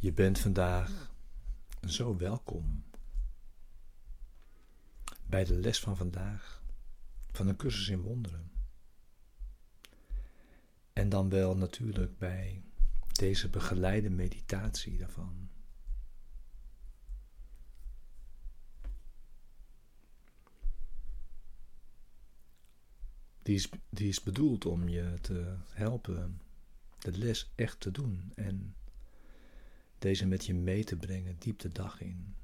Je bent vandaag zo welkom bij de les van vandaag van een cursus in wonderen. En dan wel natuurlijk bij deze begeleide meditatie daarvan. Die is, is bedoeld om je te helpen de les echt te doen en deze met je mee te brengen diep de dag in.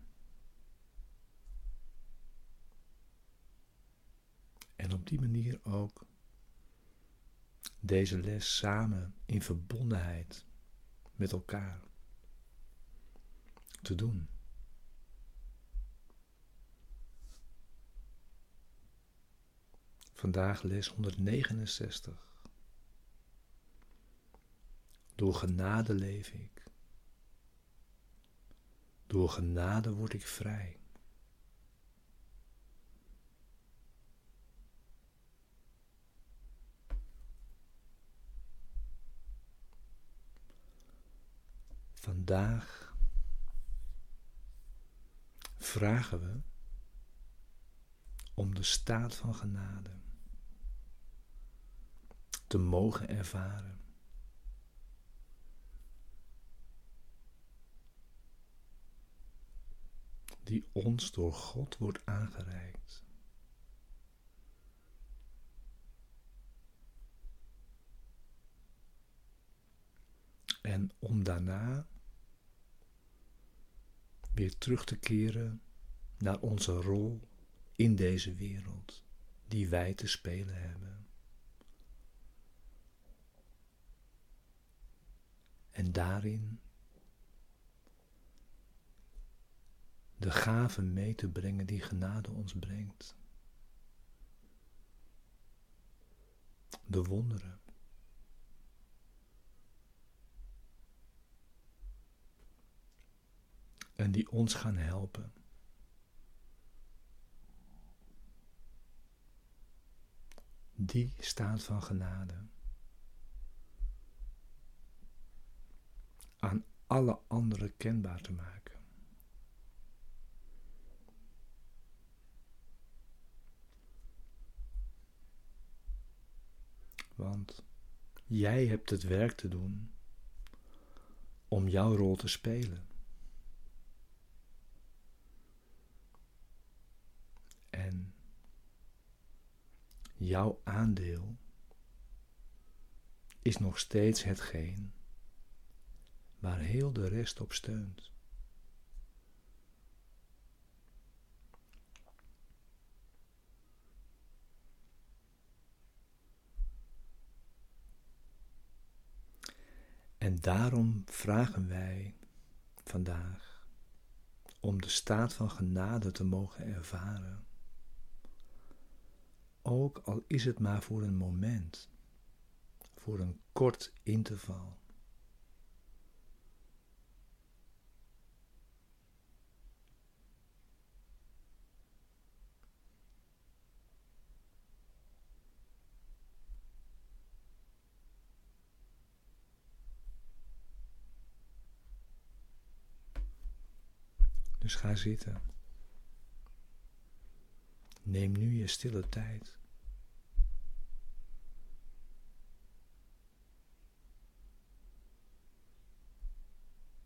En op die manier ook deze les samen in verbondenheid met elkaar te doen. Vandaag les 169. Door genade leef ik. Door genade word ik vrij. Vandaag vragen we om de staat van genade te mogen ervaren. Die ons door God wordt aangereikt. En om daarna weer terug te keren naar onze rol in deze wereld die wij te spelen hebben. En daarin de gaven mee te brengen die genade ons brengt. De wonderen. En die ons gaan helpen. Die staat van genade. Aan alle anderen kenbaar te maken. Want jij hebt het werk te doen om jouw rol te spelen. En jouw aandeel is nog steeds hetgeen waar heel de rest op steunt. En daarom vragen wij vandaag om de staat van genade te mogen ervaren ook al is het maar voor een moment, voor een kort interval. Dus ga zitten. Neem nu je stille tijd.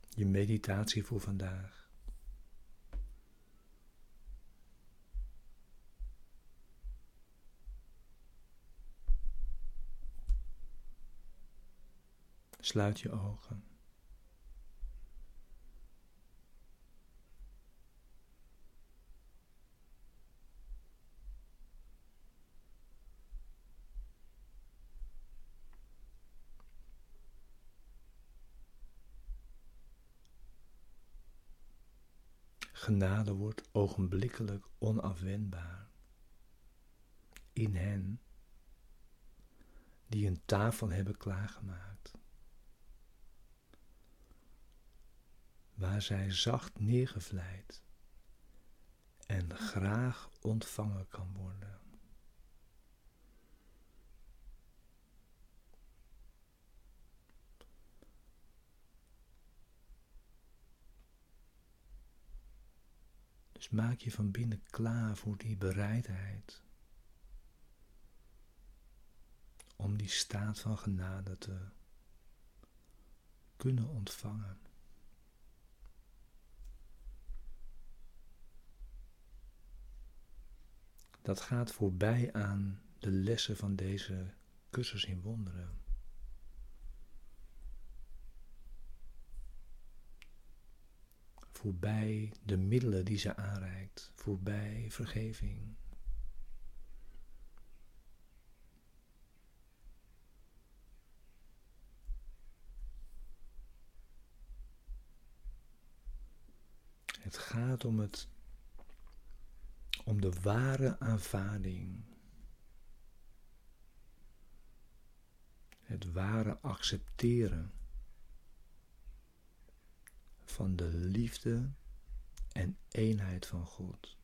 Je meditatie voor vandaag. Sluit je ogen. Genade wordt ogenblikkelijk onafwendbaar in hen die een tafel hebben klaargemaakt, waar zij zacht neergevlijd en graag ontvangen kan worden. Dus maak je van binnen klaar voor die bereidheid om die staat van genade te kunnen ontvangen. Dat gaat voorbij aan de lessen van deze cursus in wonderen. Voorbij de middelen die ze aanreikt, voorbij vergeving. Het gaat om het om de ware aanvaarding. Het ware accepteren van de liefde en eenheid van God.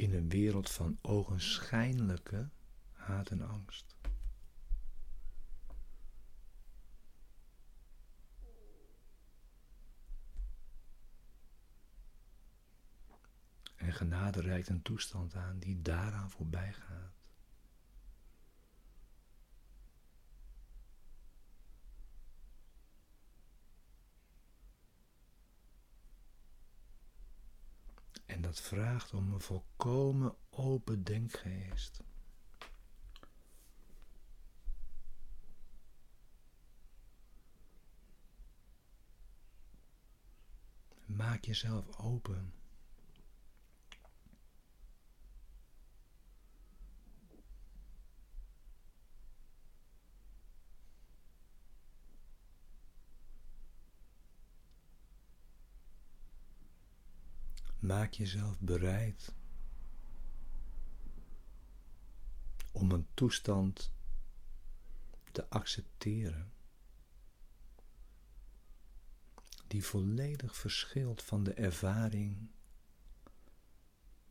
in een wereld van ogenschijnlijke haat en angst. En genade reikt een toestand aan die daaraan voorbij gaat. En dat vraagt om een volkomen open denkgeest. Maak jezelf open. Maak jezelf bereid om een toestand te accepteren die volledig verschilt van de ervaring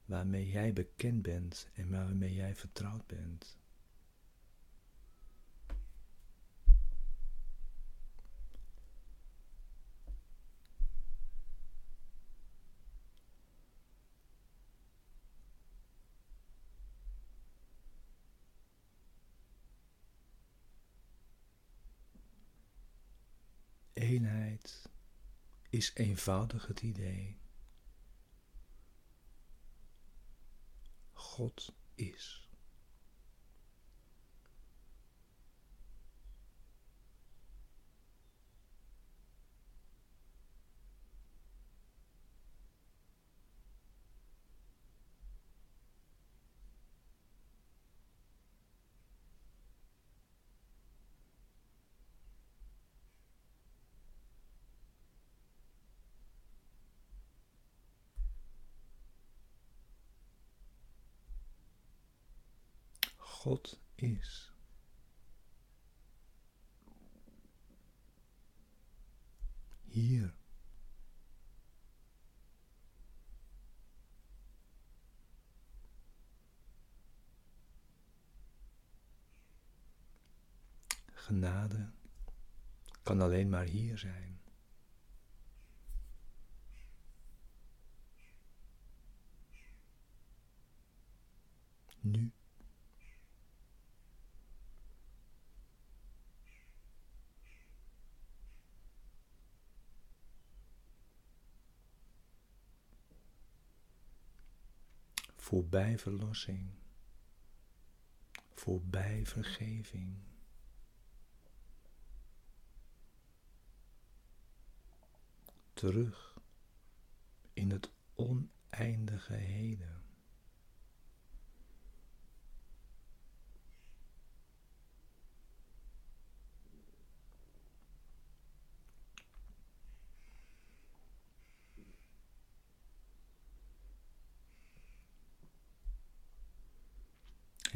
waarmee jij bekend bent en waarmee jij vertrouwd bent. eenheid is eenvoudig het idee. God is. God is. Hier. Genade kan alleen maar hier zijn. Nu. Voorbij verlossing, voorbij vergeving. Terug in het oneindige heden.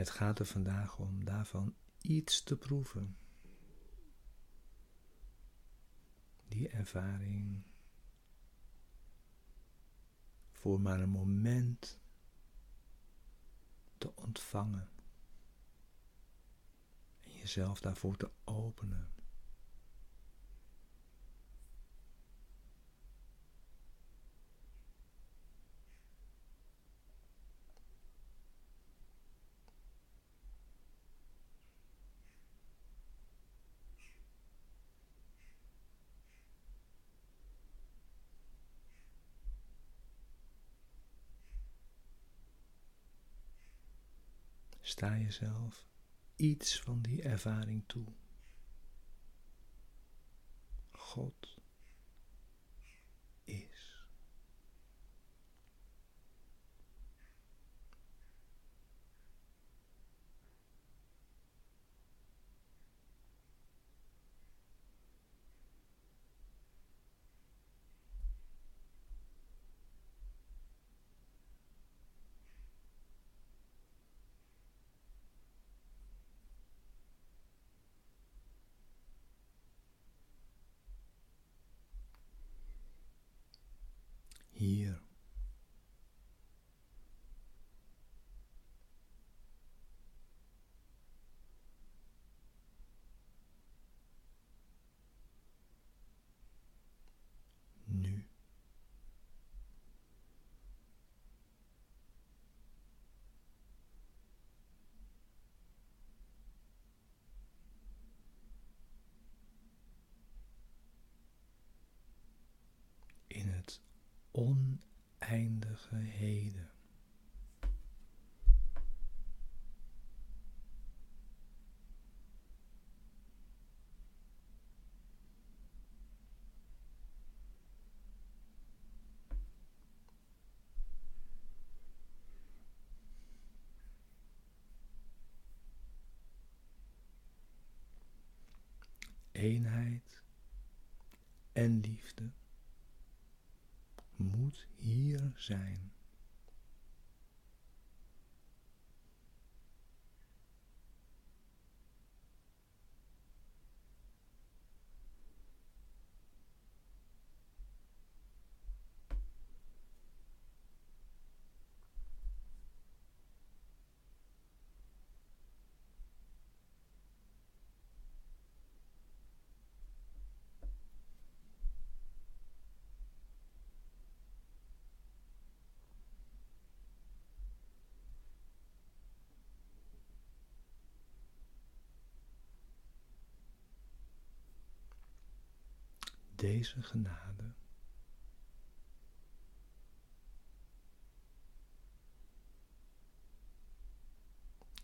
Het gaat er vandaag om daarvan iets te proeven. Die ervaring voor maar een moment te ontvangen en jezelf daarvoor te openen. Sta jezelf iets van die ervaring toe. God is. hier. Nu. In het oneindige heden. Eenheid en liefde moet hier zijn. Deze genade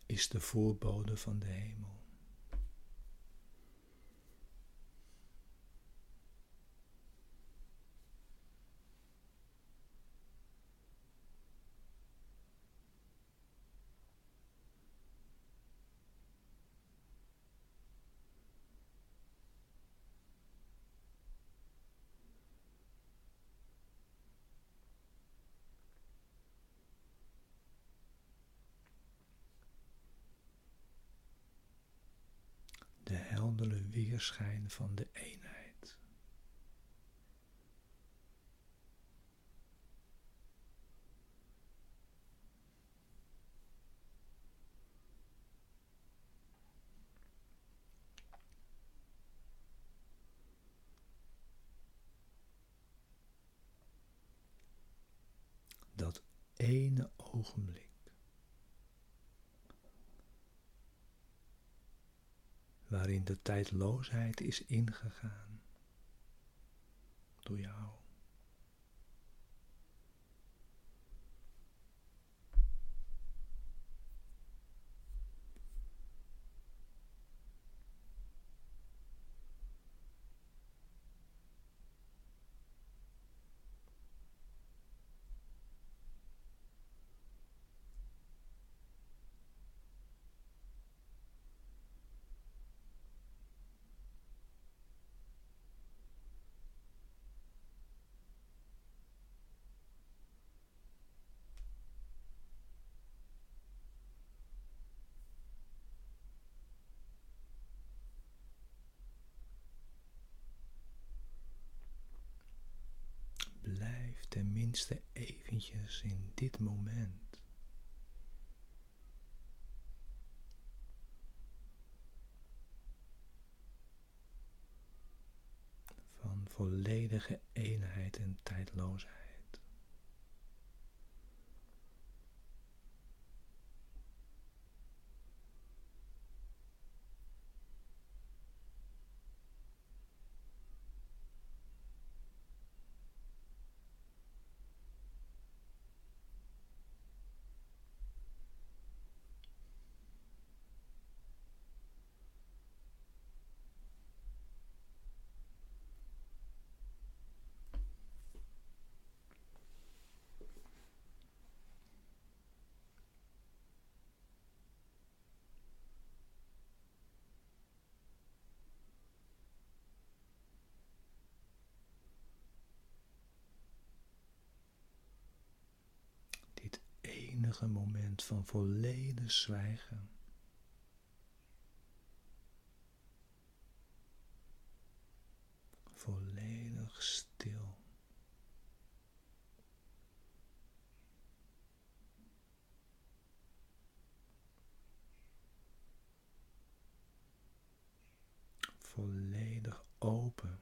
is de voorbode van de hemel. de weerschijn van de eenheid. Dat ene ogenblik. Waarin de tijdloosheid is ingegaan door jou. tenminste eventjes in dit moment. Van volledige eenheid en tijdloosheid. Enige moment van volledig zwijgen. Volledig stil. Volledig open.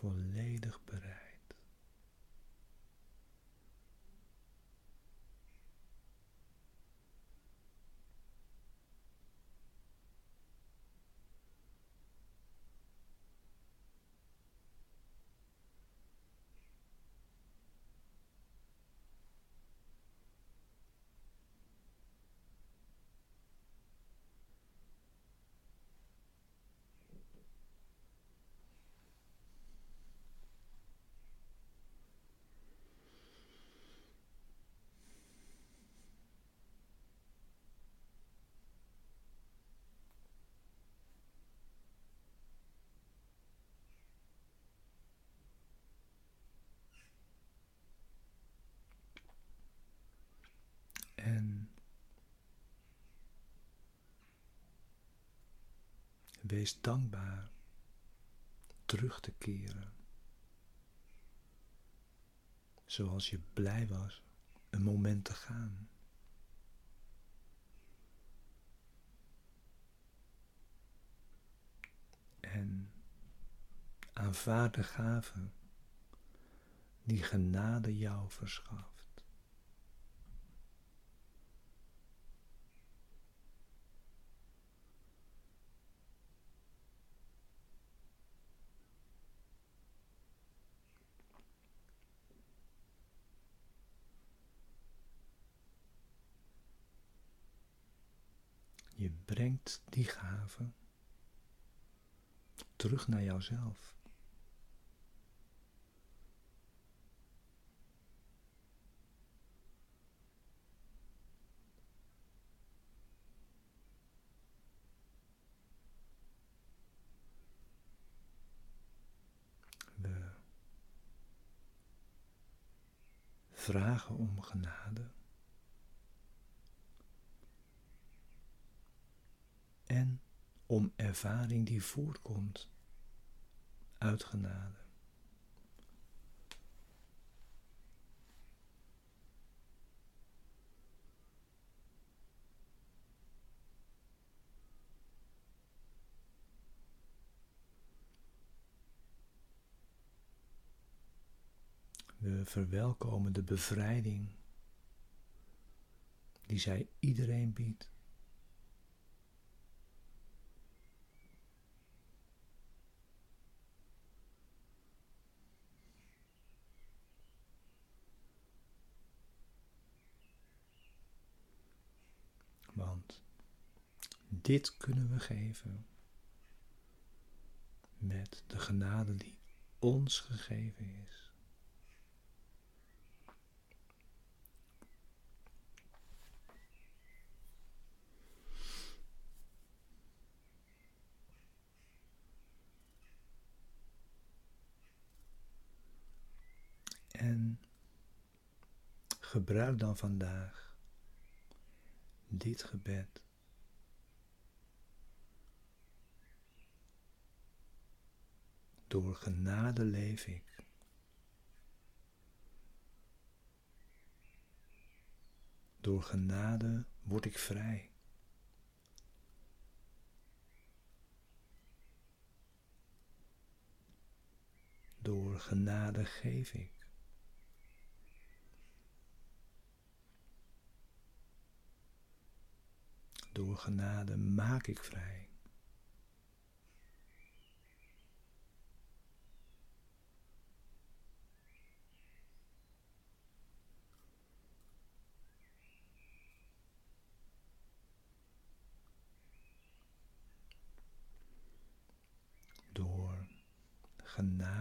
Volledig bereid. Wees dankbaar terug te keren. Zoals je blij was een moment te gaan. En aanvaard de gave die genade jou verschaft. Je brengt die gave terug naar jouzelf. Vragen om genade. en om ervaring die voortkomt uit genade. We verwelkomen de bevrijding die zij iedereen biedt. Want dit kunnen we geven met de genade die ons gegeven is. En gebruik dan vandaag dit gebed. Door genade leef ik. Door genade word ik vrij. Door genade geef ik. Door genade maak ik vrij. Door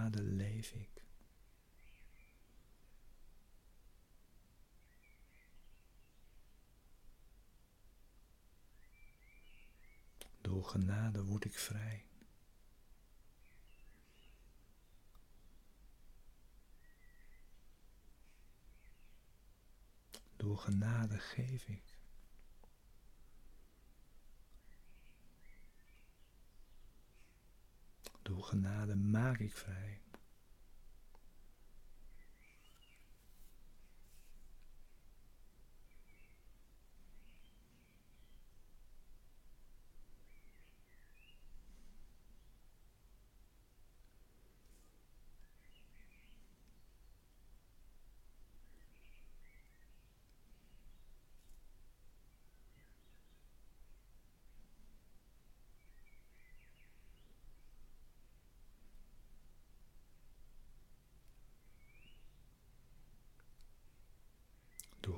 genade leef ik. Door genade word ik vrij. Door genade geef ik. Door genade maak ik vrij.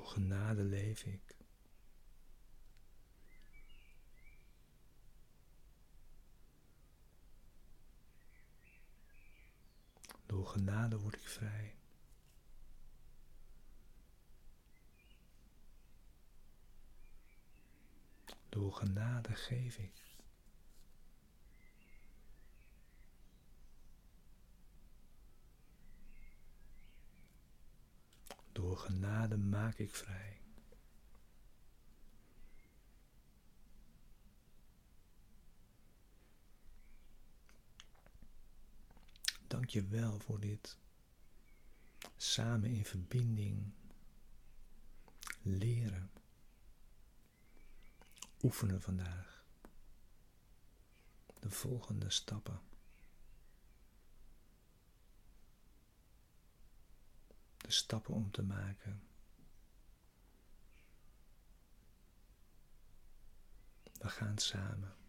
Door genade leef ik. Door genade word ik vrij. Door genade geef ik. Door genade maak ik vrij. Dank je wel voor dit samen in verbinding leren, oefenen vandaag. De volgende stappen. Stappen om te maken. We gaan samen.